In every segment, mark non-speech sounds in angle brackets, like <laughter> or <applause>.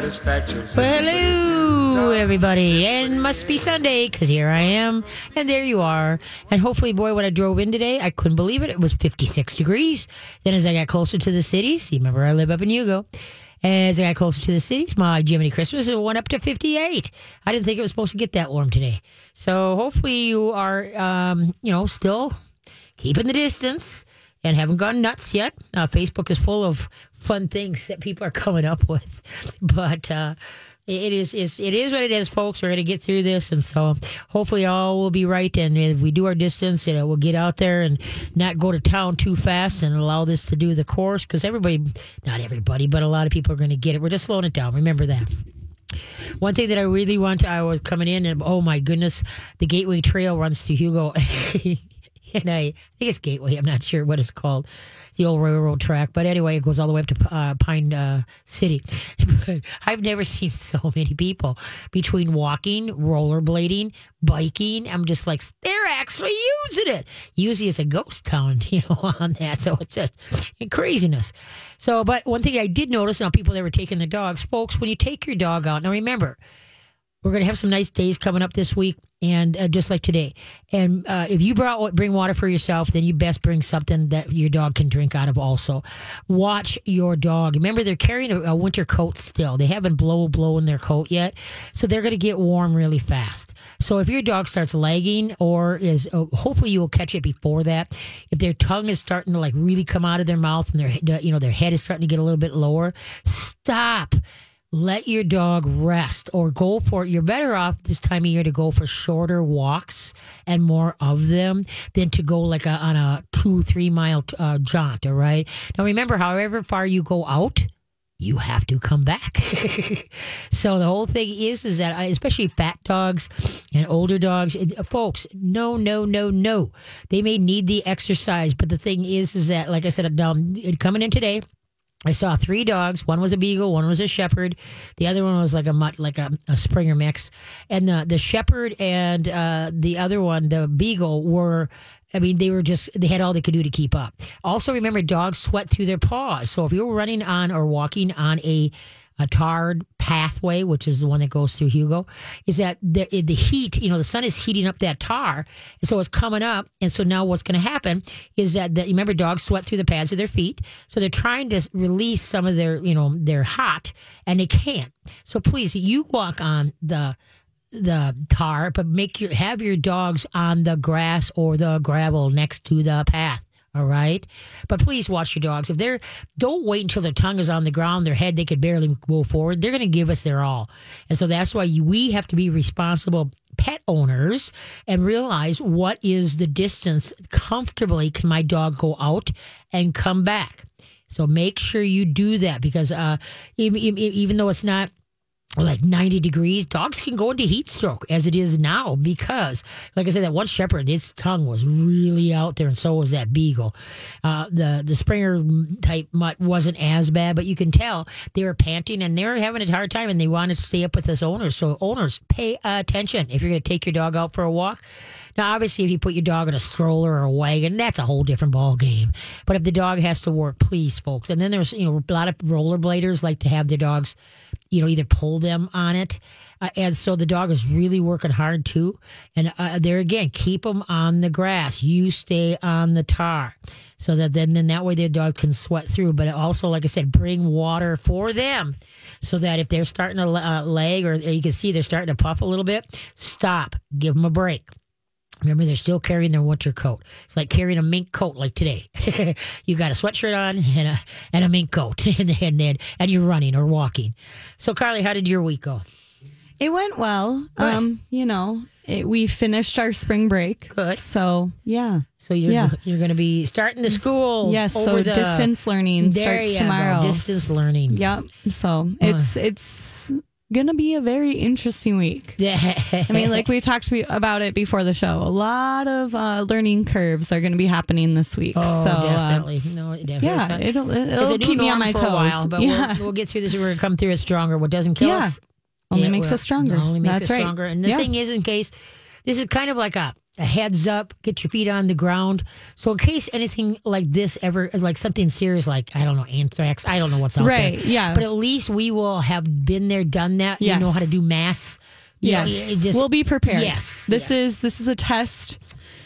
satisfaction. Well, hello, everybody. And must be Sunday because here I am. And there you are. And hopefully, boy, when I drove in today, I couldn't believe it. It was 56 degrees. Then, as I got closer to the cities, you remember I live up in Hugo. As I got closer to the cities, my Jiminy Christmas went up to 58. I didn't think it was supposed to get that warm today. So hopefully you are, um, you know, still keeping the distance and haven't gone nuts yet. Uh, Facebook is full of fun things that people are coming up with, <laughs> but uh, it is is it is what it is, folks. We're going to get through this, and so hopefully all will be right. And if we do our distance, you know, we'll get out there and not go to town too fast, and allow this to do the course because everybody, not everybody, but a lot of people are going to get it. We're just slowing it down. Remember that. One thing that I really want to, I was coming in and oh my goodness, the Gateway Trail runs to Hugo. <laughs> and I, I think it's Gateway. I'm not sure what it's called, the old railroad track. But anyway, it goes all the way up to uh, Pine uh, City. <laughs> but I've never seen so many people between walking, rollerblading, biking. I'm just like, they're actually using it. Usually it's a ghost town, <laughs> you know, on that. So it's just craziness. So, but one thing I did notice now, people that were taking the dogs, folks, when you take your dog out, now remember, we're going to have some nice days coming up this week, and uh, just like today. And uh, if you brought bring water for yourself, then you best bring something that your dog can drink out of. Also, watch your dog. Remember, they're carrying a, a winter coat still. They haven't blow blow in their coat yet, so they're going to get warm really fast. So if your dog starts lagging, or is uh, hopefully you will catch it before that. If their tongue is starting to like really come out of their mouth and their you know their head is starting to get a little bit lower, stop let your dog rest or go for it. you're better off this time of year to go for shorter walks and more of them than to go like a, on a two three mile uh, jaunt all right now remember however far you go out you have to come back <laughs> so the whole thing is is that uh, especially fat dogs and older dogs uh, folks no no no no they may need the exercise but the thing is is that like i said um, coming in today I saw three dogs. One was a beagle, one was a shepherd, the other one was like a mutt, like a, a Springer mix. And the the shepherd and uh, the other one, the beagle, were. I mean, they were just, they had all they could do to keep up. Also, remember, dogs sweat through their paws. So if you were running on or walking on a a tarred pathway, which is the one that goes through Hugo, is that the, the heat, you know, the sun is heating up that tar. And so it's coming up. And so now what's going to happen is that, the, remember, dogs sweat through the pads of their feet. So they're trying to release some of their, you know, their hot and they can't. So please, you walk on the, the tar, but make your have your dogs on the grass or the gravel next to the path. All right. But please watch your dogs. If they're, don't wait until their tongue is on the ground, their head, they could barely go forward. They're going to give us their all. And so that's why we have to be responsible pet owners and realize what is the distance comfortably can my dog go out and come back. So make sure you do that because uh, even, even though it's not like 90 degrees, dogs can go into heat stroke as it is now because, like I said, that one shepherd, its tongue was really out there, and so was that beagle. Uh, the the Springer type mutt wasn't as bad, but you can tell they were panting and they were having a hard time, and they wanted to stay up with us owners. So owners, pay attention if you're going to take your dog out for a walk. Now, obviously, if you put your dog in a stroller or a wagon, that's a whole different ball game. But if the dog has to work, please, folks. And then there's you know a lot of rollerbladers like to have their dogs, you know, either pull them on it, uh, and so the dog is really working hard too. And uh, there again, keep them on the grass. You stay on the tar. So that then, then that way their dog can sweat through. But also, like I said, bring water for them so that if they're starting to uh, lag or you can see they're starting to puff a little bit, stop, give them a break. Remember, they're still carrying their winter coat. It's like carrying a mink coat, like today. <laughs> you got a sweatshirt on and a and a mink coat, <laughs> and, and and you're running or walking. So, Carly, how did your week go? It went well. Good. Um, you know, it, we finished our spring break. Good. So yeah. So you're Yeah. you're going to be starting the school. Yes. over So the- distance learning starts you go, tomorrow. Distance learning. Yep. So it's it's gonna be a very interesting week. <laughs> I mean, like we talked about it before the show. A lot of uh, learning curves are to be happening this week. Oh, so uh, definitely. no, definitely. yeah, not- it'll it'll keep me on my toes. a while, but yeah, we'll, we'll get through this. We're to come through it stronger. What doesn't kill Yeah. us only makes us stronger. Only makes That's us right. stronger. And the Yeah. thing is, in case this is kind of like a a heads up, get your feet on the ground. So in case anything like this ever, like something serious, like I don't know, anthrax, I don't know what's out Right, there. yeah. But at least we will have been there, done that. You know how to do mass. You know, Yes, just- we'll be prepared. Yes, this yeah. is this is a test,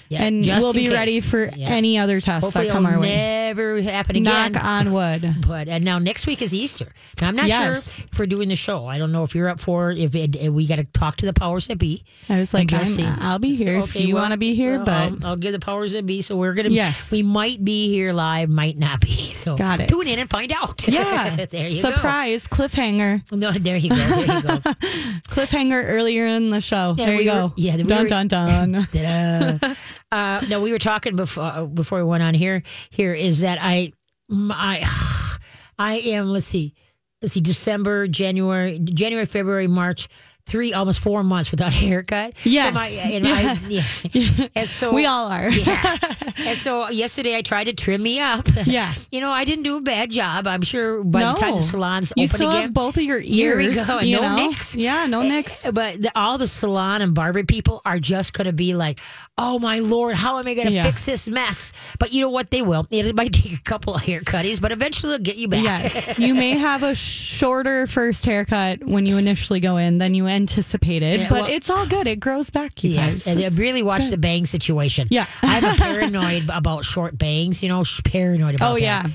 Yeah, and we'll be case. ready for Yeah. any other tests Hopefully that come our way. never happen again. Knock on wood. But and now next week is Easter. Now I'm not Yes. sure if we're doing the show. I don't know if you're up for it. If, it, if we got to talk to the powers that be. I was like, I'm, I'll be here if you well, want to be here, well, but I'll, I'll give the powers that be. So we're gonna. Yes. we might be here live, might not be. <laughs> So Got it. Tune in and find out. yeah, <laughs> there you surprise cliffhanger. No, there you go. There you go. <laughs> cliffhanger earlier in the show. Yeah, there we you were- go. yeah, we dun were- dun dun. Ta-da. Uh, no, we were talking before uh, before we went on here. Here is that I I <sighs> I am. Let's see, let's see. December, January, January, February, March. Three, almost four months without a haircut. Yes. Uh, and, my, <laughs> and I- yeah. And so we all are. yeah. <laughs> And so yesterday I tried to trim me up. Yeah. <laughs> You know, I didn't do a bad job. I'm sure by the time the salon's You open still again. have both of your ears. Here we go, you no know? nicks. Yeah, no nicks. Uh, but the, all the salon and barber people are just going to be like, "Oh my lord, how am I going to Yeah. fix this mess?" But you know what? They will. It might take a couple of haircuts, but eventually they'll get you back. Yes, you may have a shorter first haircut when you initially go in than you anticipated, Yeah, but well- it's all good. It grows back, you Yes, guys. and really watch the bang situation. Yeah. I'm a <laughs> paranoid about short bangs. You know, paranoid about Oh, that. yeah.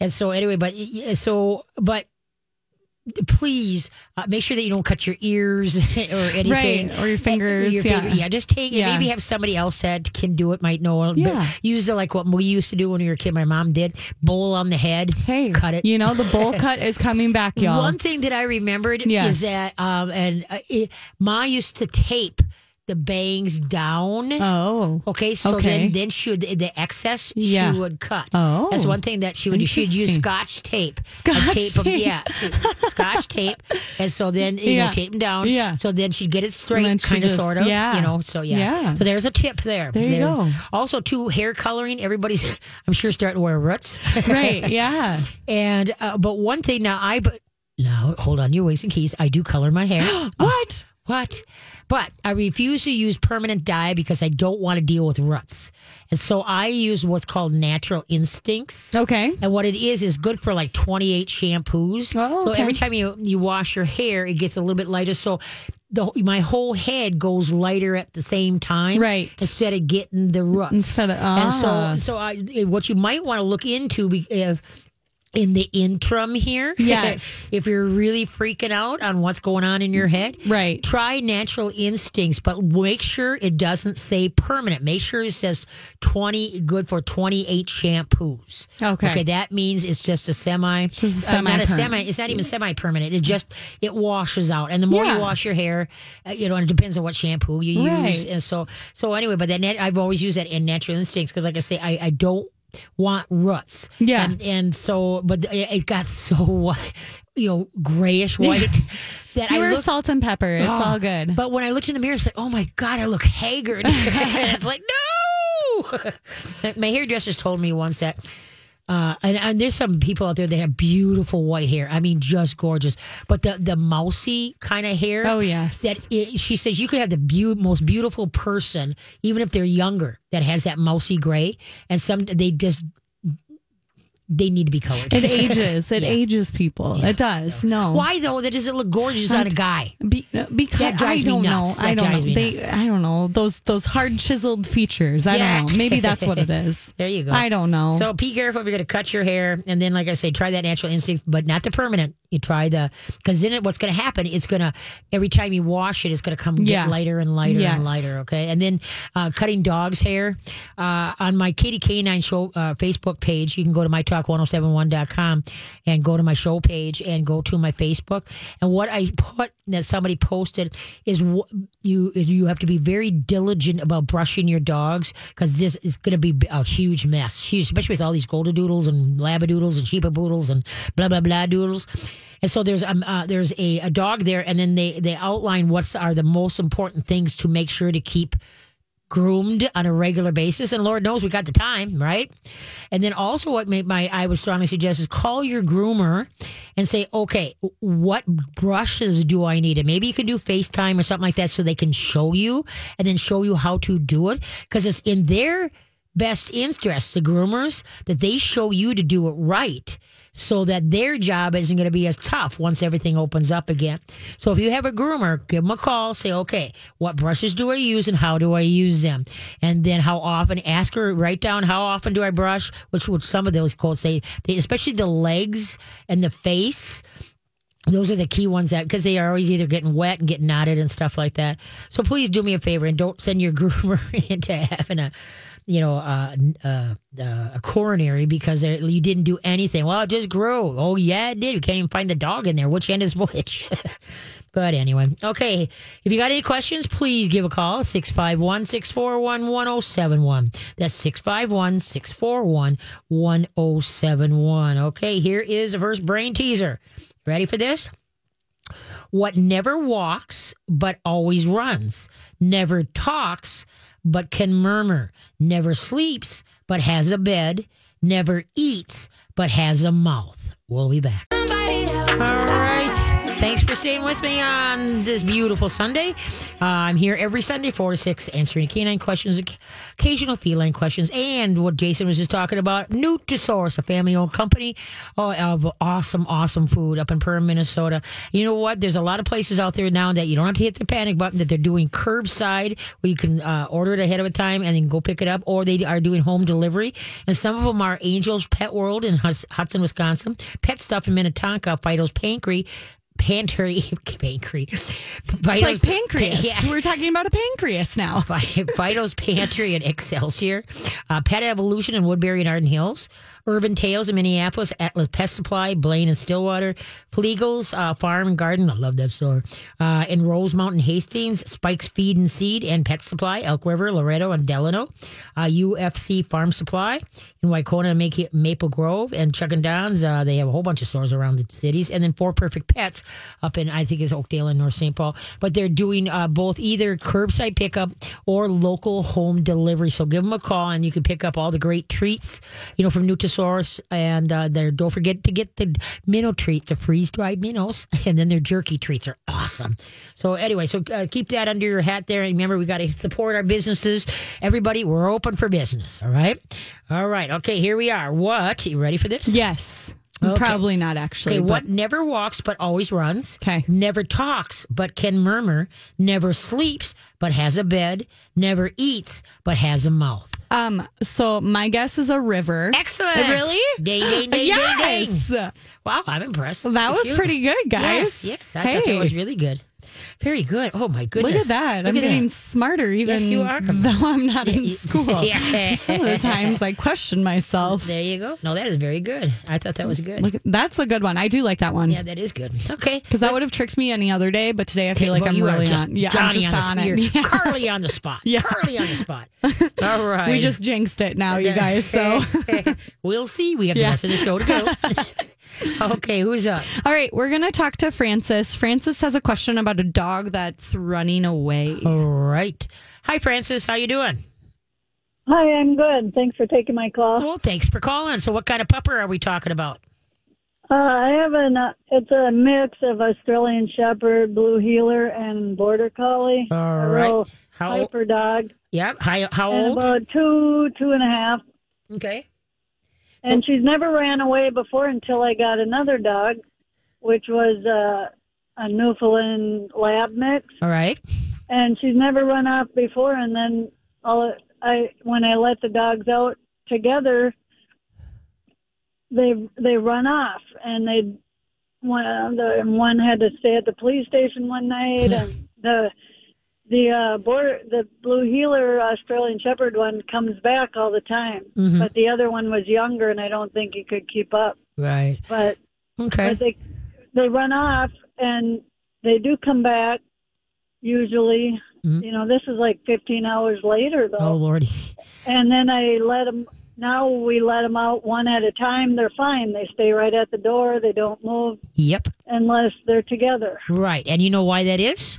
And so anyway, but so but please uh, make sure that you don't cut your ears <laughs> or anything, Right, or your fingers, Your yeah. yeah. Just take it. Yeah. Maybe have somebody else that can do it. Might know. Yeah. Use the like what we used to do when we were a kid. My mom did bowl on the head. Hey, cut it. You know, the bowl <laughs> cut is coming back, y'all. One thing that I remembered Yes. is that, um, and uh, it, Ma used to tape the bangs down. oh, Okay, so Okay. then then she would the excess Yeah. she would cut. Oh. that's one thing that she would do. She'd use scotch tape, Scotch tape, of- yeah, scotch tape, and so then you Yeah. know tape them down. Yeah. So then she'd get it straight, kind of, sort of. yeah. You know. So yeah. Yeah. So there's a tip there. There you go. Also, too, hair coloring. Everybody's, <laughs> I'm sure, starting to wear roots. right. <laughs> Yeah. and uh, but one thing now, I but now hold on, your ways and keys. I do color my hair. <gasps> What? What? But I refuse to use permanent dye because I don't want to deal with ruts. And so I use what's called natural instincts. Okay. And what it is is good for like 28 shampoos. Oh, So every time you you wash your hair, it gets a little bit lighter. So the my whole head goes lighter at the same time, Right. Instead of getting the ruts. Instead of and so ah. so I, what you might want to look into if in the interim here, <laughs> Yes. if you're really freaking out on what's going on in your head, Right. Try natural instincts, but make sure it doesn't say permanent. Make sure it says 20, good for 28 shampoos. Okay. Okay, that means it's just a semi, Just a uh, not a semi-permanent. it's not even semi permanent. It just, it washes out. And the more Yeah. you wash your hair, uh, you know, and it depends on what shampoo you use. And so, so anyway, but that net, I've always used that in natural instincts because, like I say, I, I don't want ruts. Yeah. And, and so, but it it got so, you know, grayish white <laughs> that You I were looked salt and pepper. It's Oh, all good. But when I looked in the mirror, it's like, oh my God, I look haggard. and <laughs> <laughs> it's like, no. My hairdresser told me once that, uh, and, and there's some people out there that have beautiful white hair. I mean, just gorgeous. But the, the mousy kind of hair. Oh, yes. That it, she says you could have the beau- most beautiful person, even if they're younger, that has that mousy gray. And some, they just, they need to be colored. it ages. It <laughs> Yeah. ages people. it does. No. Why though? That doesn't look gorgeous on a guy. Be, because I don't know. I don't know. They, nuts. I don't know those those hard chiseled features. I Yeah. don't know. Maybe that's what it <laughs> is. There you go. I don't know. So be careful if you're going to cut your hair, and then, like I say, try that natural instinct, but not the permanent. You try the because then it, what's going to happen? It's going to every time you wash it, it's going to come Yeah. get lighter and lighter Yes. and lighter. Okay, and then uh, cutting dogs' hair uh, on my Katie Canine Show uh, Facebook page. You can go to mytalk1071.com and go to my show page and go to my Facebook. And what I put that somebody posted is you you have to be very diligent about brushing your dogs because this is going to be a huge mess, huge, especially with all these golden doodles and labradoodles and sheepadoodles and blah blah blah doodles. And so there's um uh, there's a, a dog there, and then they they outline what's are the most important things to make sure to keep groomed on a regular basis. And Lord knows we got the time, right? And then also what my, I would strongly suggest is call your groomer and say, okay, what brushes do I need? And maybe you can do FaceTime or something like that so they can show you and then show you how to do it because it's in their best interest, the groomers, that they show you to do it right so that their job isn't going to be as tough once everything opens up again. So if you have a groomer, give them a call, say, okay, what brushes do I use and how do I use them? And then how often, ask her, write down how often do I brush, which would some of those quotes say, they, especially the legs and the face. Those are the key ones that because they are always either getting wet and getting knotted and stuff like that. So please do me a favor and don't send your <laughs> groomer <laughs> into having a you know, uh, uh, uh, a coronary because you didn't do anything. Well, it just grew. Oh, yeah, it did. You can't even find the dog in there. Which end is which? <laughs> but anyway, okay. If you got any questions, please give a call 651 641 1071. That's 651 641 1071. Okay, here is the first brain teaser. Ready for this? What never walks but always runs, never talks but can murmur, never sleeps, but has a bed, never eats, but has a mouth. We'll be back. All right. Thanks for staying with me on this beautiful Sunday. Uh, I'm here every Sunday, 4 to 6, answering canine questions, occasional feline questions, and what Jason was just talking about Nutrisource, a family owned company uh, of awesome, awesome food up in Perham, Minnesota. You know what? There's a lot of places out there now that you don't have to hit the panic button, that they're doing curbside where you can uh, order it ahead of time and then go pick it up, or they are doing home delivery. And some of them are Angels Pet World in Hudson, Wisconsin, Pet Stuff in Minnetonka, Fido's Pancreas pantry <laughs> pancreas. It's like pancreas. Yeah. We're talking about a pancreas now. <laughs> Fido's Pantry and Excelsior, uh, Pet Evolution in Woodbury and Arden Hills, Urban Tails in Minneapolis, Atlas Pest Supply, Blaine and Stillwater, Fleagles uh, Farm and Garden. I love that store. Uh, in Rosemount, Hastings, Spike's Feed and Seed and Pet Supply, Elk River, Loretto, and Delano. Uh, UFC Farm Supply in Waconia, Maple Grove, and Chuck and Don's. Uh, they have a whole bunch of stores around the cities. And then Four Perfect Pets up in, I think, is Oakdale and North St. Paul. But they're doing uh, both either curbside pickup or local home delivery. So give them a call and you can pick up all the great treats, you know, from Nutrisource. And uh, there, don't forget to get the minnow treat, the freeze dried minnows. <laughs> And then their jerky treats are awesome. So anyway, so uh, keep that under your hat there. And remember, we got to support our businesses. Everybody, we're open for business. All right. All right. Okay, here we are. What? You ready for this? Yes. Okay. Probably not actually. Okay, what never walks but always runs. Okay. Never talks but can murmur. Never sleeps but has a bed. Never eats but has a mouth. Um. So my guess is a river. Excellent. Really? Ding ding ding yes. ding ding. Wow, I'm impressed. That was you. pretty good, guys. Yes, yes. I hey. thought that was really good. Very good. Oh my goodness! Look at that! Look I'm at getting that. smarter, even yes, you are. though I'm not in school. <laughs> yeah. Some of the times I question myself. There you go. No, that is very good. I thought that was good. Look, that's a good one. I do like that one. Yeah, that is good. Okay, because that would have tricked me any other day, but today I feel like well, I'm really not. Yeah, I'm just on, on it. <laughs> Yeah. Carly on the spot. Yeah, Carly on the spot. <laughs> All right, we just jinxed it now, you guys. So we'll see. We have the rest of the show to go. <laughs> okay, who's up? All right, we're going to talk to Francis. Francis has a question about a dog that's running away. All right. Hi, Francis. How you doing? Hi, I'm good. Thanks for taking my call. Well, thanks for calling. So, what kind of pupper are we talking about? Uh, I have an. Uh, it's a mix of Australian Shepherd, Blue Heeler, and Border Collie. All right. How hyper dog. Yep. How, how old? About two, two and a half. Okay. And she's never ran away before until I got another dog, which was uh, a Newfoundland Lab mix. All right. And she's never run off before. And then all I when I let the dogs out together, they they run off, and they one the one had to stay at the police station one night, <laughs> and the the uh, border, the blue heeler Australian Shepherd one comes back all the time, mm-hmm. but the other one was younger, and I don't think he could keep up. Right. But okay. But they they run off, and they do come back. Usually, mm-hmm. you know, this is like 15 hours later, though. Oh lordy. And then I let them. Now we let them out one at a time. They're fine. They stay right at the door. They don't move. Yep. Unless they're together. Right. And you know why that is?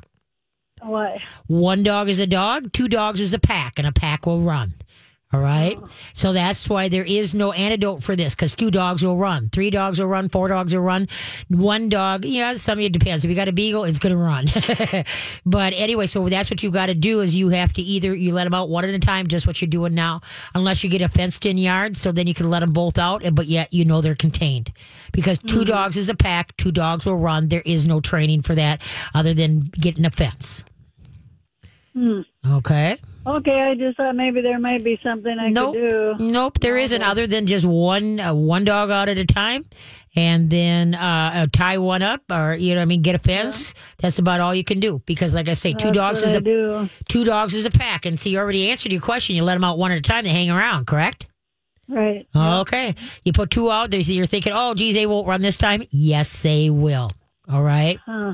Why? One dog is a dog, two dogs is a pack, and a pack will run. All right. So that's why there is no antidote for this because two dogs will run, three dogs will run, four dogs will run. One dog, you know, some of it depends. If you got a beagle, it's going to run. <laughs> but anyway, so that's what you got to do is you have to either you let them out one at a time, just what you're doing now, unless you get a fenced in yard. So then you can let them both out, but yet you know they're contained because 2 mm-hmm. dogs is a pack. Two dogs will run. There is no training for that other than getting a fence. Hmm. Okay. Okay, I just thought maybe there might be something I nope. could do. Nope, there not other than just one uh, one dog out at a time, and then uh, tie one up, or you know, what I mean, get a fence. Yeah. That's about all you can do because, like I say, two That's dogs is I a do. two dogs is a pack. And see, you already answered your question. You let them out one at a time. They hang around, correct? Right. Okay. You put two out there. You're thinking, oh, geez, they won't run this time. Yes, they will. All right. Huh.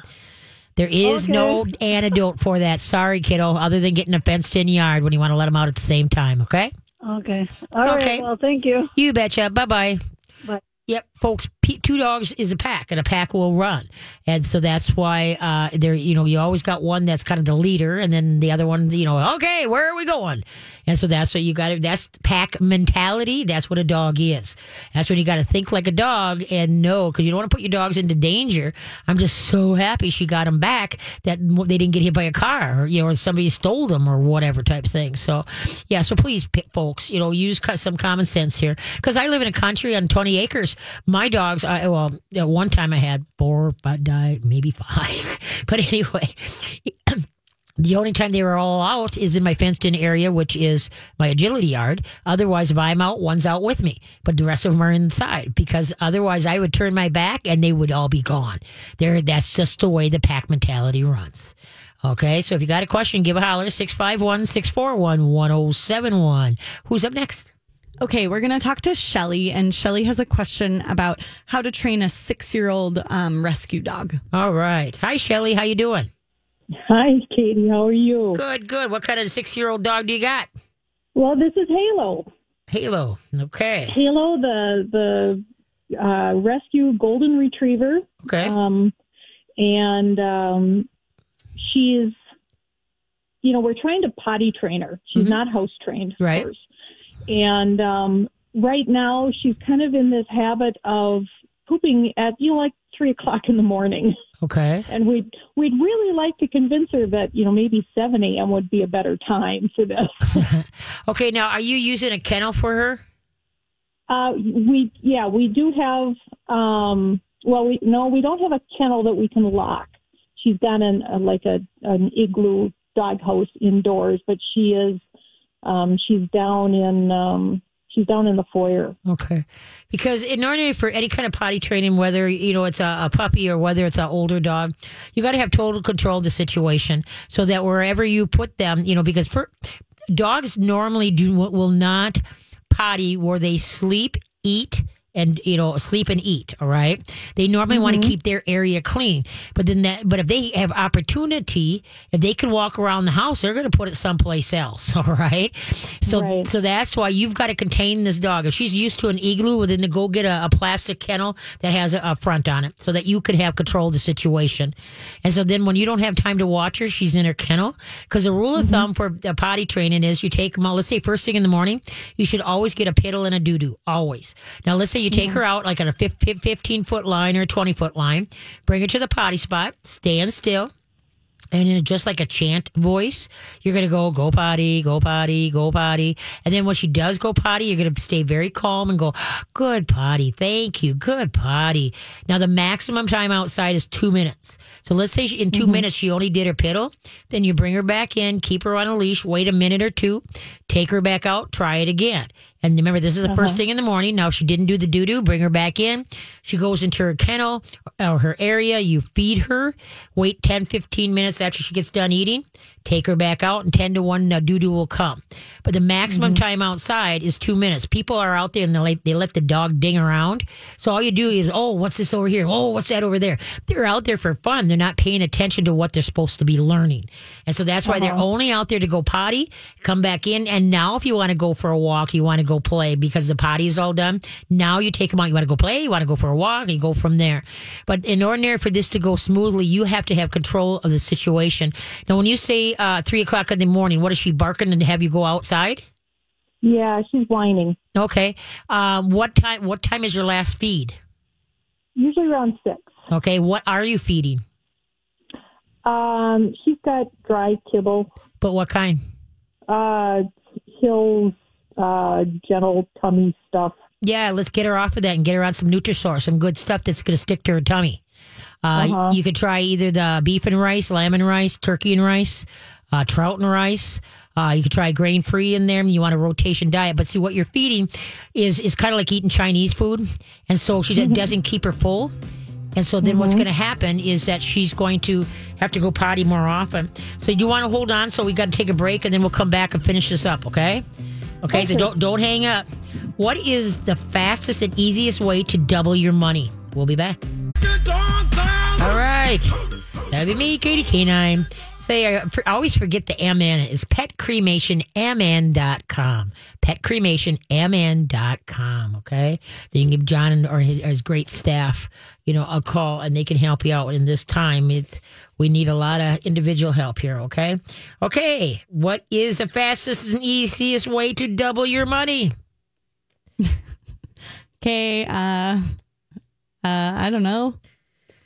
There is okay. no antidote for that. Sorry, kiddo, other than getting a fenced in yard when you want to let them out at the same time. Okay. Okay. All okay. Right, well, thank you. You betcha. Bye bye. Bye. Yep, folks. Two dogs is a pack, and a pack will run, and so that's why uh, there. You know, you always got one that's kind of the leader, and then the other one. You know, okay, where are we going? And so that's what you got to, that's pack mentality. That's what a dog is. That's when you got to think like a dog and know, because you don't want to put your dogs into danger. I'm just so happy she got them back that they didn't get hit by a car or, you know, or somebody stole them or whatever type thing. So, yeah, so please, folks, you know, use some common sense here. Because I live in a country on 20 acres. My dogs, I, well, one time I had four, but died, maybe five. <laughs> but anyway, <clears throat> the only time they were all out is in my fenced in area, which is my agility yard. Otherwise, if I'm out, one's out with me, but the rest of them are inside because otherwise I would turn my back and they would all be gone. There, that's just the way the pack mentality runs. Okay, so if you got a question, give a holler 651 641 1071. Who's up next? Okay, we're going to talk to Shelly, and Shelly has a question about how to train a six year old um, rescue dog. All right. Hi, Shelly. How you doing? Hi, Katie. How are you? Good, good. What kind of six year old dog do you got? Well, this is Halo. Halo. Okay. Halo, the the uh, rescue golden retriever. Okay. Um, and um, she's, you know, we're trying to potty train her. She's mm-hmm. not house trained. Right. And um, right now, she's kind of in this habit of pooping at you know like three o'clock in the morning. Okay. <laughs> And we'd we'd really like to convince her that you know maybe seven a.m. would be a better time for this. <laughs> okay. Now, are you using a kennel for her? Uh, we yeah we do have um well we no we don't have a kennel that we can lock. She's got an a, like a an igloo dog house indoors, but she is um she's down in um she's down in the foyer. Okay, because in order for any kind of potty training, whether you know it's a, a puppy or whether it's an older dog, you got to have total control of the situation, so that wherever you put them, you know, because for dogs normally do will not potty where they sleep, eat, and you know sleep and eat all right? They normally mm-hmm. want to keep their area clean but then that but if they have opportunity if they can walk around the house they're going to put it someplace else <laughs> all right? So right. so that's why you've got to contain this dog. If she's used to an igloo well, then to go get a, a plastic kennel that has a, a, front on it so that you can have control of the situation. And so then when you don't have time to watch her she's in her kennel. Because the rule of mm-hmm. thumb for potty training is you take them out. Let's say first thing in the morning you should always get a piddle and a doo-doo always. Now let's say you take her out like on a 15 foot line or a 20 foot line, bring her to the potty spot, stand still, and in just like a chant voice, you're going to go, go potty, go potty, go potty. And then when she does go potty, you're going to stay very calm and go, good potty. Thank you. Good potty. Now, the maximum time outside is two minutes. So let's say in 2 mm-hmm. minutes she only did her piddle. Then you bring her back in, keep her on a leash, wait a minute or two, take her back out, try it again. And remember, this is the uh-huh. first thing in the morning. Now, she didn't do the doo doo, bring her back in. She goes into her kennel or her area. You feed her, wait 10, 15 minutes after she gets done eating take her back out, and 10 to 1, now doo doo will come. But the maximum mm-hmm. time outside is two minutes. People are out there and they let, they let the dog ding around. So all you do is, oh, what's this over here? Oh, what's that over there? They're out there for fun. They're not paying attention to what they're supposed to be learning. And so that's why uh-huh. they're only out there to go potty, come back in. And now, if you want to go for a walk, you want to go play because the potty is all done. Now you take them out. You want to go play. You want to go for a walk. You go from there. But in ordinary, for this to go smoothly, you have to have control of the situation. Now, when you say uh, three o'clock in the morning, what is she barking and have you go outside? Yeah, she's whining. Okay. Um, what time? What time is your last feed? Usually around six. Okay. What are you feeding? Um, she's got dry kibble. But what kind? Uh, Hill's uh, gentle tummy stuff. Yeah, let's get her off of that and get her on some Nutrisource, some good stuff that's going to stick to her tummy. Uh, Uh-huh. You could try either the beef and rice, lamb and rice, turkey and rice, uh, trout and rice. Uh, you could try grain free in there. You want a rotation diet, but see what you're feeding is is kind of like eating Chinese food, and so she Mm-hmm. doesn't keep her full. And so then what's going to happen is that she's going to have to go potty more often. So you do want to hold on. So we got to take a break, and then we'll come back and finish this up. Okay. Okay. So don't don't hang up. What is the fastest and easiest way to double your money? We'll be back. Right. That'd be me, Katie Canine. Say, I, always forget the MN. It's petcremationmn.com. Petcremationmn.com. Okay. So you can give John and, or his, or his great staff, you know, a call and they can help you out in this time. It's, we need a lot of individual help here. Okay. Okay. What is the fastest and easiest way to double your money? <laughs> Okay. Uh, uh, I don't know.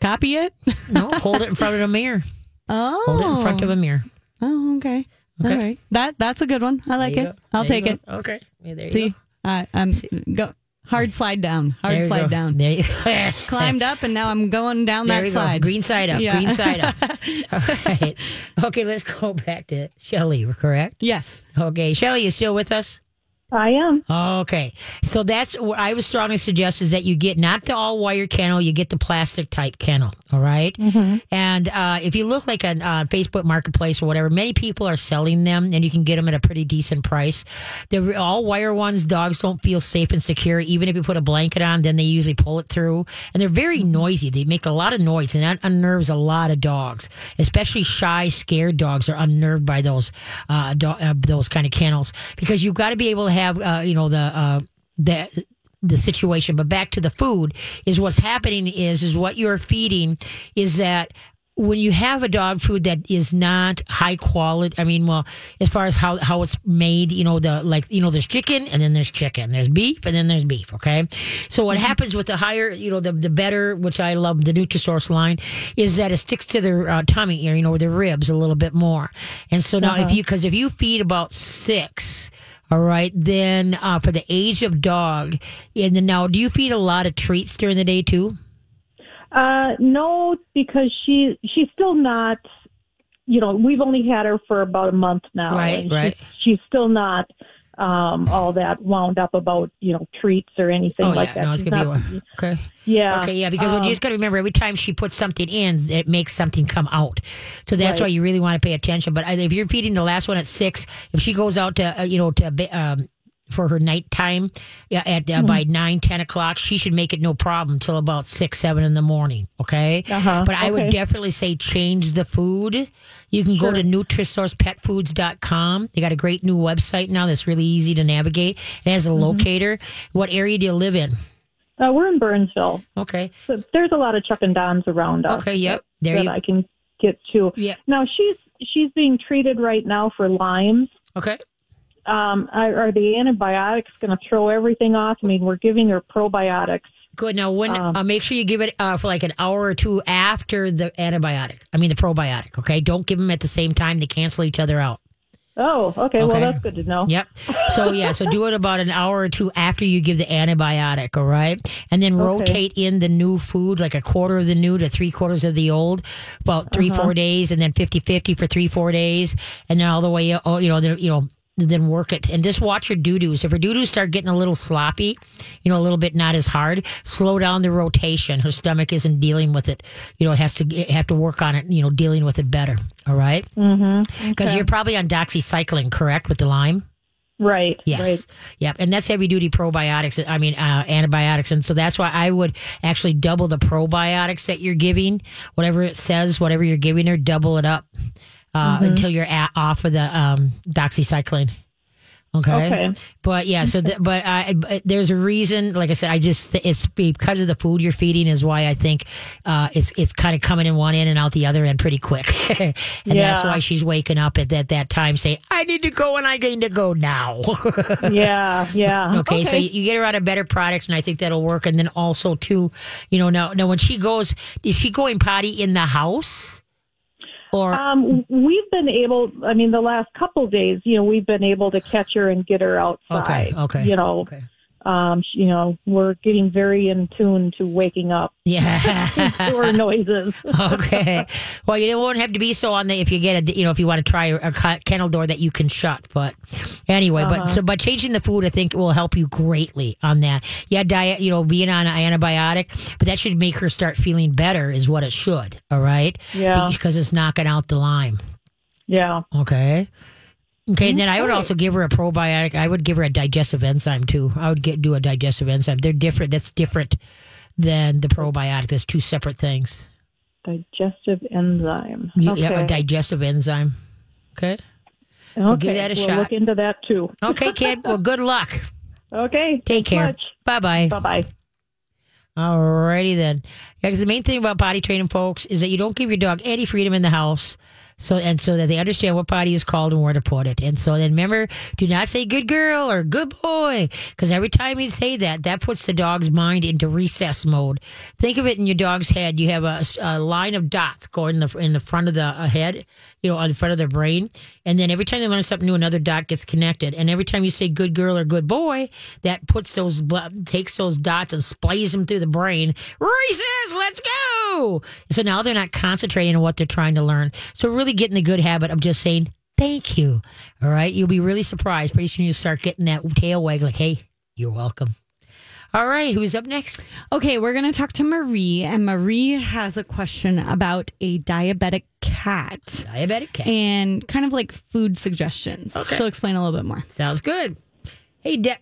Copy it. No, hold it in front of a mirror. Oh. Hold it in front of a mirror. Oh, okay. Okay. All right. That that's a good one. I like it. go. I'll There you take it. Okay. Yeah, there you See, go. uh, um, go hard slide down. There Hard you slide go. down. There you <laughs> Climbed up, and now I'm going down There that you go. slide. Green side up. Yeah. Green side up. <laughs> All right. Okay, let's go back to Shelly, correct? Yes. Okay. Shelly, you still with us? I am. Okay. So that's what I would strongly suggest is that you get not the all wire kennel, you get the plastic type kennel. All right? And uh, if you look like on uh, Facebook Marketplace or whatever, many people are selling them and you can get them at a pretty decent price. The all wire ones, dogs don't feel safe and secure. Even if you put a blanket on, then they usually pull it through. And they're very noisy. They make a lot of noise and that unnerves a lot of dogs, especially shy, scared dogs are unnerved by those, uh, do- uh, those kind of kennels because you've got to be able to have, uh, you know, the, uh, the, the situation. But back to the food is what's happening is is what you're feeding is that when you have a dog food that is not high quality, I mean, well, as far as how, how it's made, you know, the like, you know, there's chicken and then there's chicken, there's beef and then there's beef. Okay. So what happens with the higher, you know, the, the better, which I love the Nutrisource line is that it sticks to their uh, tummy or, you know, their ribs a little bit more. And so now if you, cause if you feed about six, all right. Then uh, for the age of dog, and then now, do you feed a lot of treats during the day too? Uh, no, because she she's still not. You know, we've only had her for about a month now, Right, right. She's, she's still not um, all that wound up about you know treats or anything Oh like yeah, that. no, it's She's gonna be not-. Okay. Yeah. Okay, yeah, because what you just got to remember every time she puts something in, it makes something come out. So that's Right. why you really want to pay attention. But if you're feeding the last one at six, if she goes out to, uh, you know, to um, for her nighttime yeah, at uh, by Mm-hmm. nine, ten o'clock, she should make it no problem till about six, seven in the morning. Okay. Uh-huh, But I would definitely say change the food. You can go to NutrisourcePetFoods.com. They got a great new website now that's really easy to navigate. It has a Mm-hmm. locator. What area do you live in? Uh, we're in Burnsville, Okay. so there's a lot of Chuck and Dons around us. Okay. Yep. There that you. I can get to. Yeah. Now she's she's being treated right now for Lyme's. Okay. Um, are, are the antibiotics going to throw everything off? I mean, we're giving her probiotics. Good. Now, when Um, uh, make sure you give it uh, for like an hour or two after the antibiotic. I mean the probiotic. Okay. Don't give them at the same time. They cancel each other out. Oh, okay. Okay. Well, that's good to know. Yep. So yeah, so do it about an hour or two after you give the antibiotic, all right? And then rotate in the new food, like a quarter of the new to three quarters of the old, about 3 four days, and then 50-50 for three, four days, and then all the way, oh, you know, you know, then work it and just watch your doo doos. If her doo doos start getting a little sloppy, you know, a little bit not as hard, slow down the rotation. Her stomach isn't dealing with it. You know, it has to have to work on it. You know, dealing with it better. All right, Mm-hmm. because you're probably on doxycycline, correct, with the Lyme. Right. Yes. Right. Yep. And that's heavy duty probiotics. I mean, uh, antibiotics. And so that's why I would actually double the probiotics that you're giving, whatever it says, whatever you're giving her, double it up uh, Mm-hmm. until you're at, off of the um, doxycycline. Okay. Okay. But yeah, so th- but I but there's a reason. Like I said, I just it's because of the food you're feeding is why I think uh, it's it's kind of coming in one end and out the other end pretty quick, <laughs> and that's why she's waking up at that that time saying, "I need to go and I need to go now." <laughs> Yeah, yeah. Okay, so you, you get her on a better product, and I think that'll work. And then also too, you know, now now when she goes, is she going potty in the house, or Um, we've been able. I mean, the last couple days, you know, we've been able to catch her and get her outside. Okay, okay, You know, okay. Um, you know, we're getting very in tune to waking up yeah, <laughs> her noises. <laughs> okay. Well, you won't have to be so on the if you get a you know if you want to try a kennel door that you can shut. But anyway, Uh-huh. but so but changing the food I think will help you greatly on that. Yeah, diet you know being on an antibiotic, but that should make her start feeling better is what it should. All right. Yeah. Because it's knocking out the Lyme. Yeah. Okay. Okay, mm-hmm. and then I would also give her a probiotic. I would give her a digestive enzyme too. I would get do a digestive enzyme. They're different. That's different than the probiotic. That's two separate things. Digestive enzyme. You okay. have a digestive enzyme. Okay. okay. give that a we'll shot. look into that too. Okay, kid. <laughs> Well, good luck. Okay. Take care. Bye bye. Bye bye. Alrighty then. Yeah, because the main thing about potty training, folks, is that you don't give your dog any freedom in the house. So and so that they understand what potty is called and where to put it. And so then remember, do not say good girl or good boy, because every time you say that, that puts the dog's mind into recess mode. Think of it in your dog's head. You have a, a line of dots going in the in the front of the uh, head, you know, on the front of their brain. And then every time they learn something new, another dot gets connected. And every time you say good girl or good boy, that puts those takes those dots and splays them through the brain. Recess, let's go. So now they're not concentrating on what they're trying to learn. So really get in the good habit of just saying thank you. All right, you'll be really surprised. Pretty soon you start getting that tail wag like, hey, you're welcome. All right, who's up next? Okay, we're going to talk to Marie, and Marie has a question about a diabetic cat Diabetic cat. and kind of like food suggestions. Okay. She'll explain a little bit more. Sounds good. Hey, De-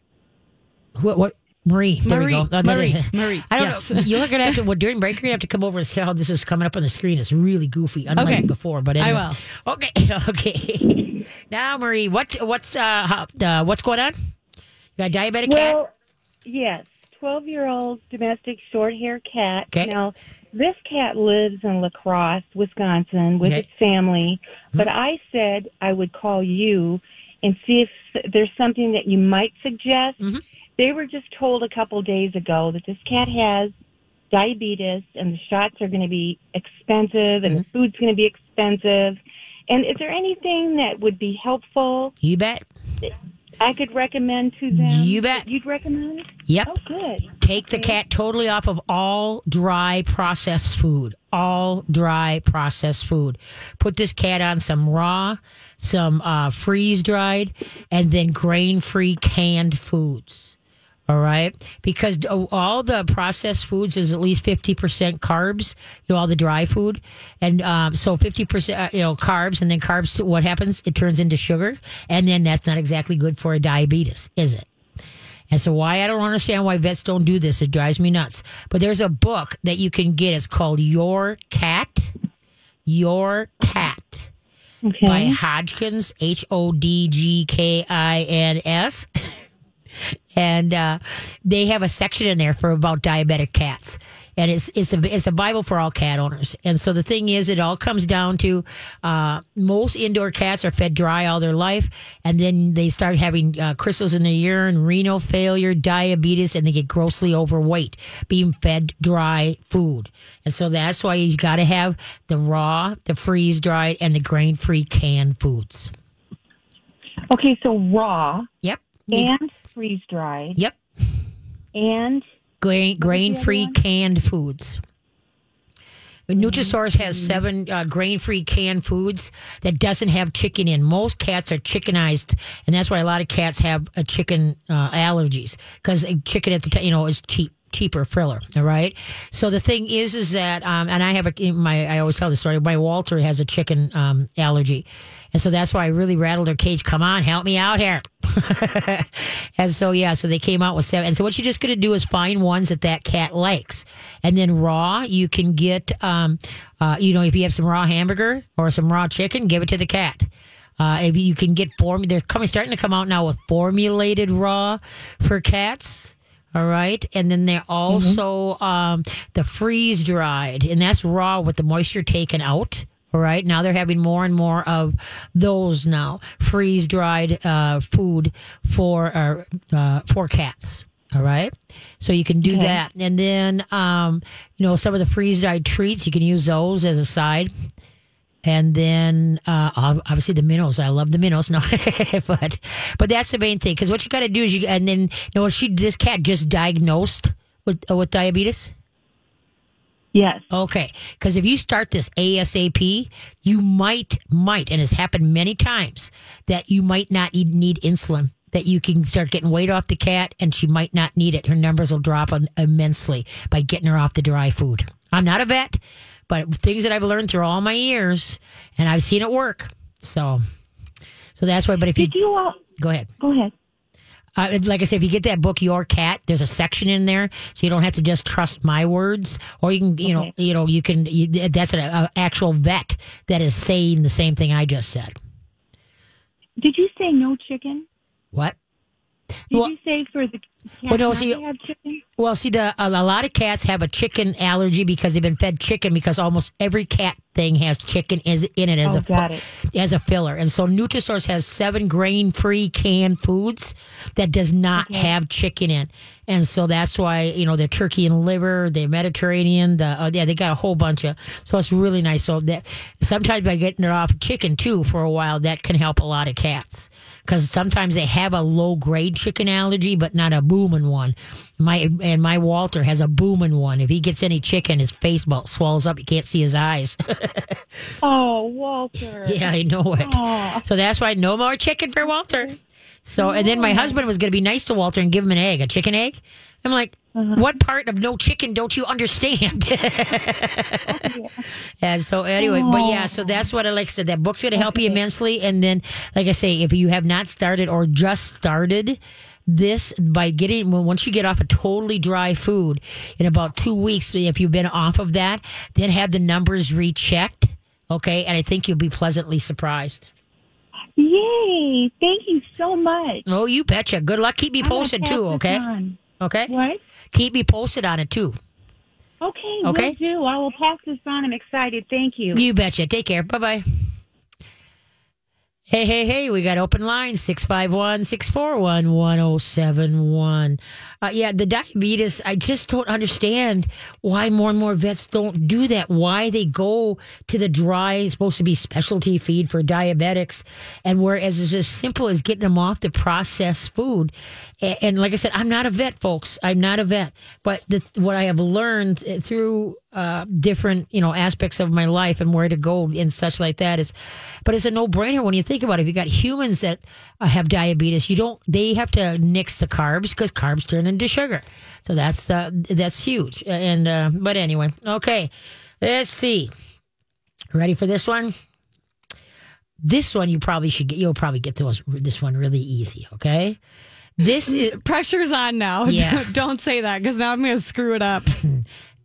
what? What? Marie. There Marie, we go. Oh, Marie, it is. Marie, I don't yes. know. You're gonna have to. Well, during break, you're gonna have to come over and see how this is coming up on the screen. It's really goofy, unlike Okay. before. But I anyway. will. Okay. <laughs> Okay. now, Marie, what what's uh, how- uh what's going on? You got a diabetic cat? Yes, twelve-year-old domestic short-hair cat. Okay. Now, this cat lives in La Crosse, Wisconsin, with Okay. its family. But I said I would call you and see if there's something that you might suggest. Mhm. They were just told a couple days ago that this cat has diabetes and the shots are going to be expensive and the food's going to be expensive. And is there anything that would be helpful You bet. I could recommend to them? You bet. You'd recommend? Yep. Oh, good. Take the cat totally off of all dry processed food. All dry processed food. Put this cat on some raw, some uh, freeze dried, and then grain free canned foods. All right, because all the processed foods is at least fifty percent carbs. You know, all the dry food, and um, so fifty percent, uh, you know, carbs, and then carbs. What happens? It turns into sugar, and then that's not exactly good for a diabetes, is it? And so why I don't understand why vets don't do this. It drives me nuts. But there's a book that you can get. It's called Your Cat. Your Cat Okay. by Hodgkins, H O D G K I N S. <laughs> And uh, they have a section in there for about diabetic cats. And it's it's a it's a Bible for all cat owners. And so the thing is, it all comes down to uh, most indoor cats are fed dry all their life, and then they start having uh, crystals in their urine, renal failure, diabetes, and they get grossly overweight being fed dry food. And so that's why you got to have the raw, the freeze dried, and the grain free canned foods. Okay, so raw Yep. and freeze dried Yep. and grain grain free canned foods. Nutrisource has seven uh, grain free canned foods that doesn't have chicken in. Most cats are chickenized, and that's why a lot of cats have a chicken uh, allergies because chicken at the t- you know is cheap cheaper filler all right? So the thing is is that um and i have a my i always tell the story my walter has a chicken um allergy. And so that's why i really rattled their cage. Come on help me out here <laughs> and so yeah so they came out with seven. And so what you're just going to do is find ones that that cat likes. And then raw you can get um uh you know if you have some raw hamburger or some raw chicken give it to the cat. Uh, if you can get form, they're coming starting to come out now with formulated raw for cats. All right, and then they're also um, the freeze dried, and that's raw with the moisture taken out. All right, now they're having more and more of those now freeze dried uh, food for uh, uh, for cats. All right, so you can do Okay. that, and then um, you know some of the freeze dried treats you can use those as a side. And then, uh, obviously the minnows. I love the minnows. <laughs> No, but but that's the main thing. Because what you got to do is you and then you know she this cat just diagnosed with uh, with diabetes. Yes. Okay, because if you start this ASAP, you might might and it's happened many times that you might not need insulin. That you can start getting weight off the cat, and she might not need it. Her numbers will drop immensely by getting her off the dry food. I'm not a vet, but things that I've learned through all my years, and I've seen it work. So, so that's why. But if you you all go ahead, go ahead? Uh, like I said, if you get that book, Your Cat, there's a section in there, so you don't have to just trust my words, or you can, you know, you know, you can. You, that's an a actual vet that is saying the same thing I just said. Did you say no chicken? What? Did Well- you say for the cats Well, no, see- to have chicken? Well, see, the a, a lot of cats have a chicken allergy because they've been fed chicken because almost every cat thing has chicken is in it as Oh, a it. as a filler, and so Nutrisource has seven grain free canned foods that does not have chicken in, and so that's why you know the turkey and liver, the Mediterranean, the uh, yeah they got a whole bunch of so it's really nice. So that sometimes by getting it off chicken too for a while that can help a lot of cats because sometimes they have a low grade chicken allergy, but not a booming one. My and my Walter has a booming one. If he gets any chicken, his face about swells up. You can't see his eyes. <laughs> Oh, Walter. yeah, I know it. Oh, So that's why no more chicken for Walter. So and then my husband was going to be nice to Walter and give him an egg, a chicken egg. I'm like, what part of no chicken don't you understand? <laughs> and so anyway, but yeah, so that's what I like said. That book's going to help you immensely. And then, like I say, if you have not started or just started this by getting well, once you get off a totally dry food in about two weeks, if you've been off of that, then have the numbers rechecked. Okay, and I think you'll be pleasantly surprised. Yay! Thank you so much. Oh, you betcha. Good luck. Keep me posted too, okay? on. Okay. What? Keep me posted on it too. Okay, Okay. will do. I will pass this on. I'm excited. Thank you. You betcha. Take care. Bye bye. Hey, hey, hey, we got open lines 651 641 1071. Uh, Yeah, the diabetes, I just don't understand why more and more vets don't do that. Why they go to the dry, supposed to be specialty feed for diabetics, and whereas it's as simple as getting them off the processed food. A- And, like I said, I'm not a vet, folks. I'm not a vet. But the, what I have learned through uh, different, you know, aspects of my life and where to go and such like that is, but it's a no brainer when you think about it. If you got humans that uh, have diabetes, you don't, they have to nix the carbs because carbs turn into sugar. So that's, uh, that's huge. And, uh, but anyway, okay, let's see. Ready for this one? This one you probably should get, you'll probably get those, this one really easy. Okay. This is, <laughs> Pressure's on now. <laughs> Yes. Don't, don't say that because now I'm going to screw it up. <laughs>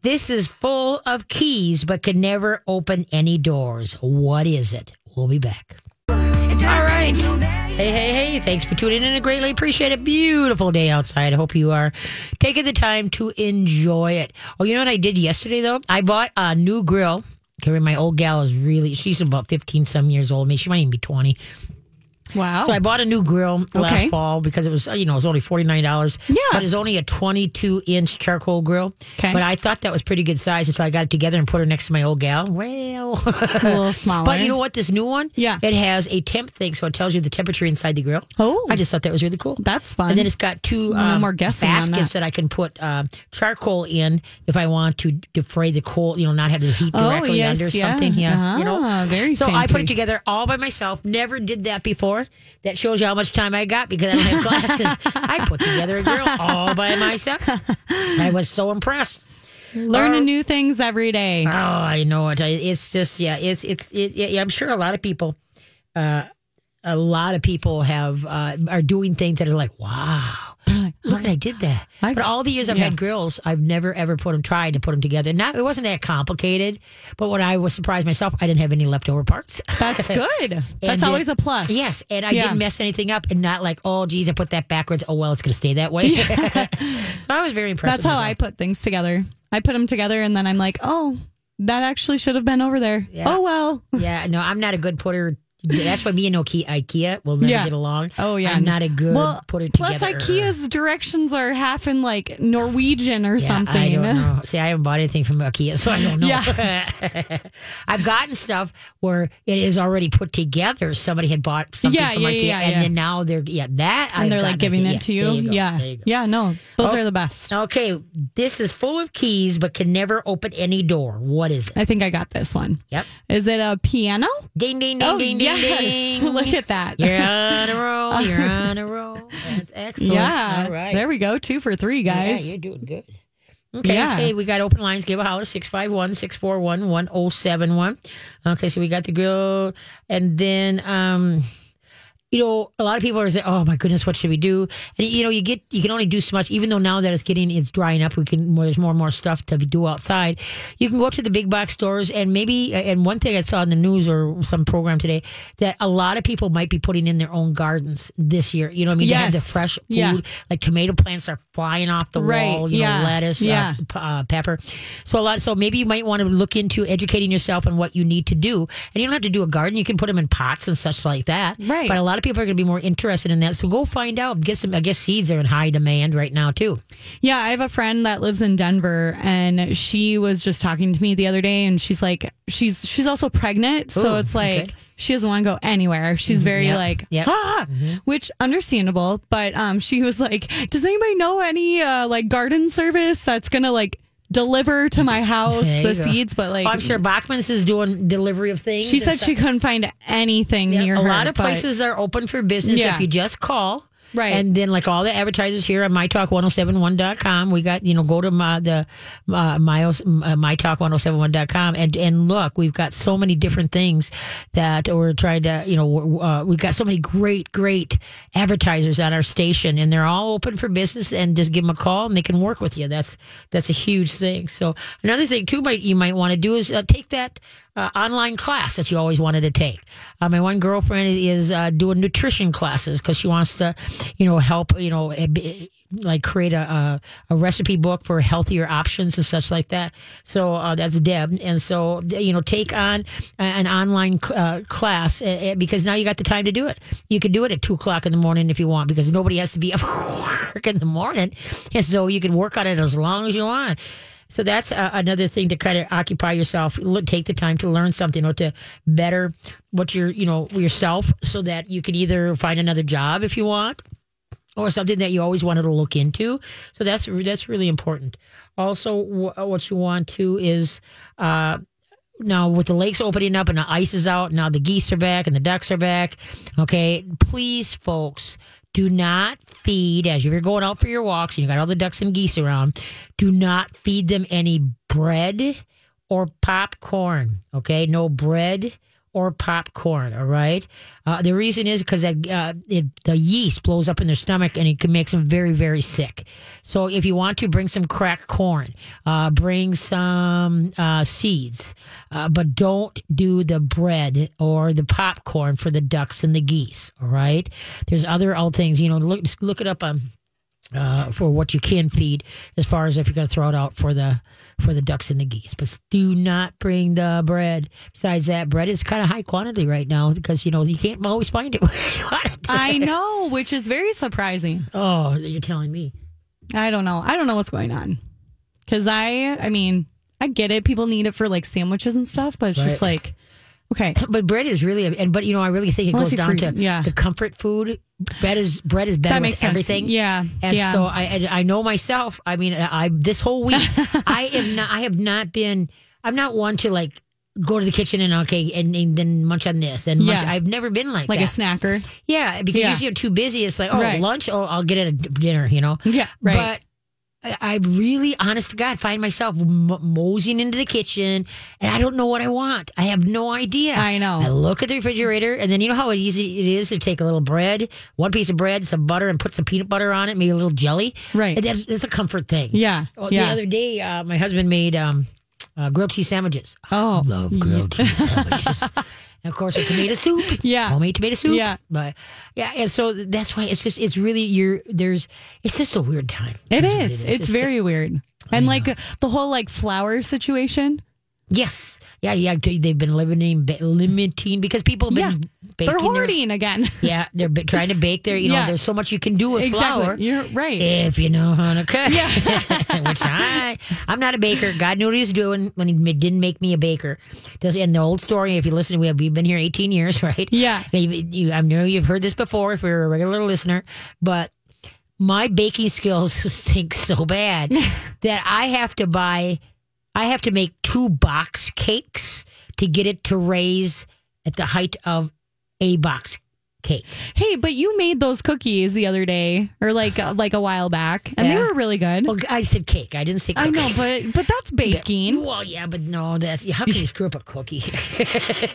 This is full of keys but can never open any doors. What is it? We'll be back. All right. Hey, hey, hey. Thanks for tuning in. I greatly appreciate it. Beautiful day outside. I hope you are taking the time to enjoy it. Oh, you know what I did yesterday, though? I bought a new grill. Okay, my old gal is really, she's about 15 some years old. Maybe she might even be 20. Wow. So I bought a new grill last Okay. fall because it was, you know, it was only $49. Yeah. But it's only a 22 inch charcoal grill. Okay. But I thought that was pretty good size until I got it together and put her next to my old gal. Well, a little <laughs> smaller. but you know what? This new one, Yeah. it has a temp thing, so it tells you the temperature inside the grill. Oh. I just thought that was really cool. That's fun. And then it's got two No um, more guessing baskets that. I can put uh, charcoal in if I want to defray the coal, you know, not have the heat Oh, directly yes, under yeah. something. Yeah, you know, Ah, very So I put it together all by myself. Never did that before. That shows you how much time I got because I don't have <laughs> glasses. I put together a grill all by myself. I was so impressed. Learning new things every day. Oh, I know it. I- It's just yeah. It's it's it, yeah, I'm sure a lot of people, uh, a lot of people have uh, are doing things that are like wow. I did that. I- but all the years I've yeah. had grills, I've never ever put them, tried to put them together. Not, it wasn't that complicated. But when I was surprised myself, I didn't have any leftover parts. That's <laughs> good. That's always a plus. Yes, and I Yeah. didn't mess anything up, and not like, oh, geez, I put that backwards. Oh well, it's going to stay that way. <laughs> so I was very impressed. That's how I put things together. I put them together and then I'm like, oh, that actually should have been over there. Yeah. Oh, well. Yeah, no, I'm not a good putter. That's why me and Nokia IKEA will never Yeah. get along. Oh, yeah. I'm not a good Well, putter plus together. Plus, Ikea's directions are half in like Norwegian or Yeah, something. I don't know. See, I haven't bought anything from IKEA, so I don't know. Yeah. <laughs> I've gotten stuff where it is already put together. Somebody had bought something Yeah, from IKEA, and then now they're yeah that And I've they're like giving IKEA. it to Yeah, you. Yeah. You. Yeah, no. Those Oh. are the best. Oh, okay, this is full of keys, but can never open any door. What is it? I think I got this one. Yep. Is it a piano? Ding ding ding oh, ding ding ding. Look at that. You're on a <laughs> roll. You're on a roll. That's <laughs> excellent. yeah. All right. There we go. Two for three, guys. Yeah, you're doing good. Okay. Yeah. Hey, we got open lines. Give a holler 651 641 1071. Okay. So we got the grill. And then, um, you know, a lot of people are saying, "Oh my goodness, what should we do?" And you know, you get you can only do so much. Even though now that it's getting it's drying up, we can there's more and more stuff to do outside. You can go to the big box stores and maybe. And one thing I saw in the news or some program today that a lot of people might be putting in their own gardens this year. You know, what I mean, they have the Yes. fresh food, Yeah. like tomato plants are flying off the Right, wall. You yeah, know, lettuce, yeah. uh, p- uh, pepper. So a lot. So maybe you might want to look into educating yourself on what you need to do. And you don't have to do a garden. You can put them in pots and such like that. Right. But a lot of people are going to be more interested in that. So go find out. Get some. I guess seeds are in high demand right now too. Yeah, I have a friend that lives in Denver and she was just talking to me the other day and she's like she's she's also pregnant, so Ooh, it's like okay. Mm-hmm. she doesn't want to go anywhere. She's very Yep, like yep. ah, which understandable, but um she was like, "Does anybody know any uh like garden service that's going to like deliver to my <laughs> house There the go. seeds?" But like Oh, I'm sure Bachman's is doing delivery of things. she and said she couldn't find anything Yeah, near a her. lot of but- places are open for business Yeah. if you just call. Right. And then, like all the advertisers here on mytalk1071.com, we got, you know, go to my, the uh, my, uh, mytalk1071.com and, and look, we've got so many different things that we're trying to, you know, uh, we've got so many great, great advertisers on our station and they're all open for business and just give them a call and they can work with you. That's, that's a huge thing. So another thing too, might, you might want to do is uh, take that uh, online class that you always wanted to take. Uh, my one girlfriend is uh, doing nutrition classes because she wants to, you know, help, you know, eh, like create a, a a recipe book for healthier options and such like that. So uh, that's Deb, and so you know, take on an online uh, class uh, uh, because now you got the time to do it. You can do it at two o'clock in the morning if you want because nobody has to be <laughs> up work in the morning, and so you can work on it as long as you want. So that's uh, another thing to kind of occupy yourself. Look, take the time to learn something or to better what you're, you know, yourself, so that you can either find another job if you want, or something that you always wanted to look into. So that's that's really important. Also, wh- what you want to is. Uh, now with the lakes opening up and the ice is out, now the geese are back and the ducks are back. Okay, please, folks, do not feed as you're going out for your walks and you got all the ducks and geese around. Do not feed them any bread or popcorn. Okay, no bread or popcorn. All right. Uh, the reason is because uh, the yeast blows up in their stomach and it can make them very, very sick. So if you want to, bring some cracked corn, uh, bring some uh, seeds, uh, but don't do the bread or the popcorn for the ducks and the geese. All right. There's other old things. You know, look look it up on uh, for what you can feed as far as if you're going to throw it out for the for the ducks and the geese. But do not bring the bread. Besides that, bread is kind of high quantity right now because you know you can't always find it. you want it. I know, which is very surprising. Oh, you're telling me. I don't know. I don't know what's going on. Cause I, I mean, I get it. People need it for like sandwiches and stuff, but it's just like, okay. But bread is really, and but you know, I really think it Unless goes down free- to yeah. the comfort food. Bread is bread is better That with makes sense. everything. Yeah. And yeah. so I I know myself. I mean, I this whole week <laughs> I am not. I have not been. I'm not one to like go to the kitchen and okay and, and then munch on this and munch. I've never been like like that. a snacker. yeah, because Yeah. usually I'm too busy. It's like oh Right. lunch. Oh, I'll get it at dinner. You know. Yeah. Right. But I, really, honest to God, find myself m- moseying into the kitchen, and I don't know what I want. I have no idea. I know. I look at the refrigerator, and then you know how easy it is to take a little bread, one piece of bread, some butter, and put some peanut butter on it, maybe a little jelly. Right. And that's, that's a comfort thing. Yeah, Oh, yeah. The other day, uh, my husband made um, uh, grilled cheese sandwiches. Oh, Love grilled cheese sandwiches. <laughs> And of course, with tomato soup. <laughs> Yeah. Homemade tomato soup. Yeah. But yeah, and so that's why it's just, it's really, you're, there's, it's just a weird time. It That's what is. It's just- very weird. And like the whole like flour situation. Yes. Yeah, yeah. They've been limiting, limiting because people have been Yeah. baking. They're their- hoarding again. <laughs> yeah, they're trying to bake their, you know, Yeah. there's so much you can do with exactly. flour. You're right. If you know how to cook. Yeah. <laughs> Which I, I'm not a baker. God knew what he was doing when he didn't make me a baker. And the old story, if you listen, we have, we've been here 18 years, <laughs> right? Yeah. I know you've heard this before if you're a regular listener, but my baking skills stink so bad that I have to buy, I have to make two box cakes to get it to raise at the height of a box cake. Hey, but you made those cookies the other day, or like <sighs> like a while back, and they were really good. Well, I said cake. I didn't say I know, but but that's baking. Well, yeah, but no, that's how can you screw up a cookie? <laughs>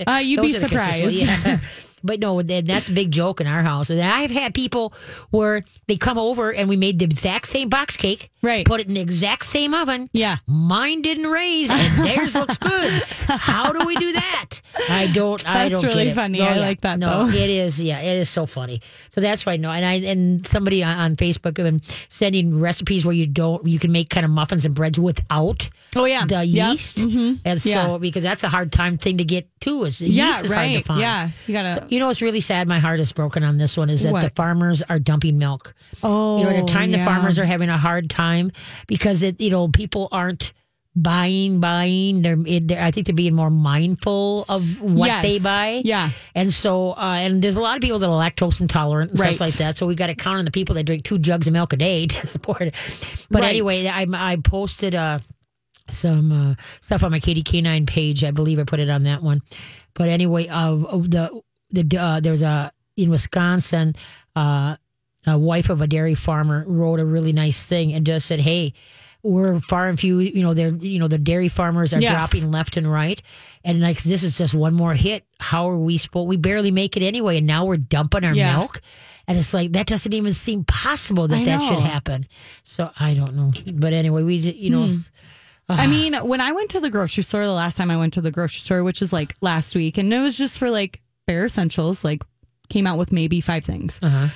Uh, you'd be Those Christmas- surprised. yeah. <laughs> But no, that's a big joke in our house. And I've had people where they come over and we made the exact same box cake, Right. Put it in the exact same oven. Yeah. Mine didn't raise, and <laughs> theirs looks good. How do we do that? I don't. I That's don't really get it. funny. No, I yeah. like that, No, though. it is. Yeah, it is so funny. So that's why no. And I and somebody on, on Facebook have been sending recipes where you don't you can make kind of muffins and breads without Oh yeah, the Yep. yeast. Mm-hmm. And so Yeah. because that's a hard time thing to get too is the Yeah, yeast is hard to right. find. Yeah, you gotta. You know what's really sad? My heart is broken on this one. Is that What? the farmers are dumping milk. Oh, You know, at a time the farmers are having a hard time because it, you know, people aren't buying, buying. They're, they're I think they're being more mindful of what Yes. they buy. Yeah. And so, uh, and there's a lot of people that are lactose intolerant and Right. stuff like that. So we got to count on the people that drink two jugs of milk a day <laughs> to support it. But Right. anyway, I, I posted uh, some uh, stuff on my Katie K9 page. I believe I put it on that one. But anyway, uh, the the uh, there was a in Wisconsin. Uh, a wife of a dairy farmer wrote a really nice thing and just said, "Hey, we're far and few. You know, they're you know the dairy farmers are Yes. dropping left and right, and like this is just one more hit. How are we supposed? We barely make it anyway, and now we're dumping our Yeah. milk." And it's like that doesn't even seem possible that that should happen. So I don't know, but anyway, we you know. I mean, when I went to the grocery store the last time I went to the grocery store, which is like last week, and it was just for like bare essentials, like came out with maybe five things. Uh-huh.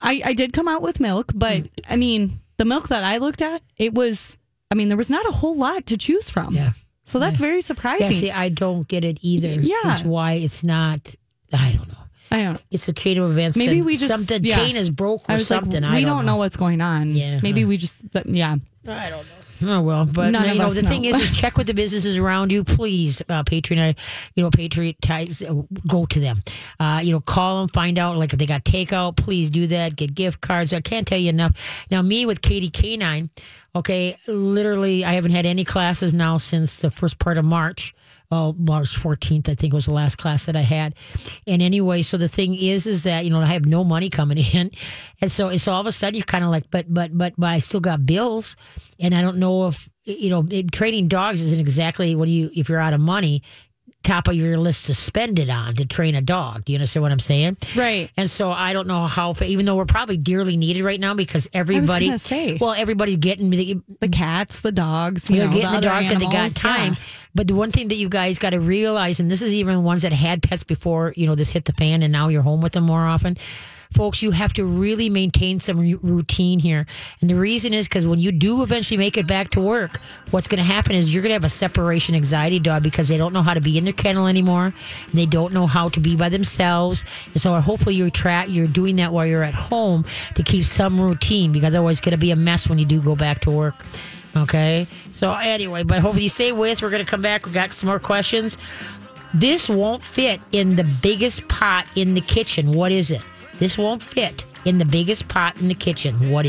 I, I did come out with milk, but I mean, the milk that I looked at, it was, I mean, there was not a whole lot to choose from. Yeah. So that's very surprising. Yeah, surprising. see, I don't get it either. Yeah. is why it's not. I don't know. I don't. It's a chain of events. Maybe we just- something yeah. chain is broke or I was something. like, we I don't, know. what's going on. Yeah. Maybe we just, yeah. I don't know. Oh well, but None you know the thing is, is check with the businesses around you, please. Uh, patronize, you know, patriotize. uh, Go to them. Uh, you know, call them, find out like if they got takeout. Please do that. Get gift cards. I can't tell you enough. Now, me with Katie K9, okay, literally, I haven't had any classes now since the first part of March. Oh, March 14th, I think was the last class that I had. And anyway, so the thing is, is that, you know, I have no money coming <laughs> in. And so it's all of a sudden you're kind of like, but, but, but, but I still got bills. And I don't know if, you know, training dogs isn't exactly what you, if you're out of money, top of your list to spend it on to train a dog. Do you understand what I'm saying? Right. And so I don't know how, even though we're probably dearly needed right now because everybody, say. well, everybody's getting the, The cats, the dogs, you know, getting the, other dogs because they got time. Yeah. But the one thing that you guys got to realize, and this is even ones that had pets before, you know, this hit the fan, and now you're home with them more often. Folks, you have to really maintain some routine here. And the reason is because when you do eventually make it back to work, what's going to happen is you're going to have a separation anxiety dog because they don't know how to be in their kennel anymore. They don't know how to be by themselves. And so hopefully you're, tra- you're doing that while you're at home to keep some routine because otherwise it's going to be a mess when you do go back to work. Okay. So anyway, but hopefully you stay with. We're going to come back. We got some more questions. This won't fit in the biggest pot in the kitchen. What is it? This won't fit in the biggest pot in the kitchen. What is?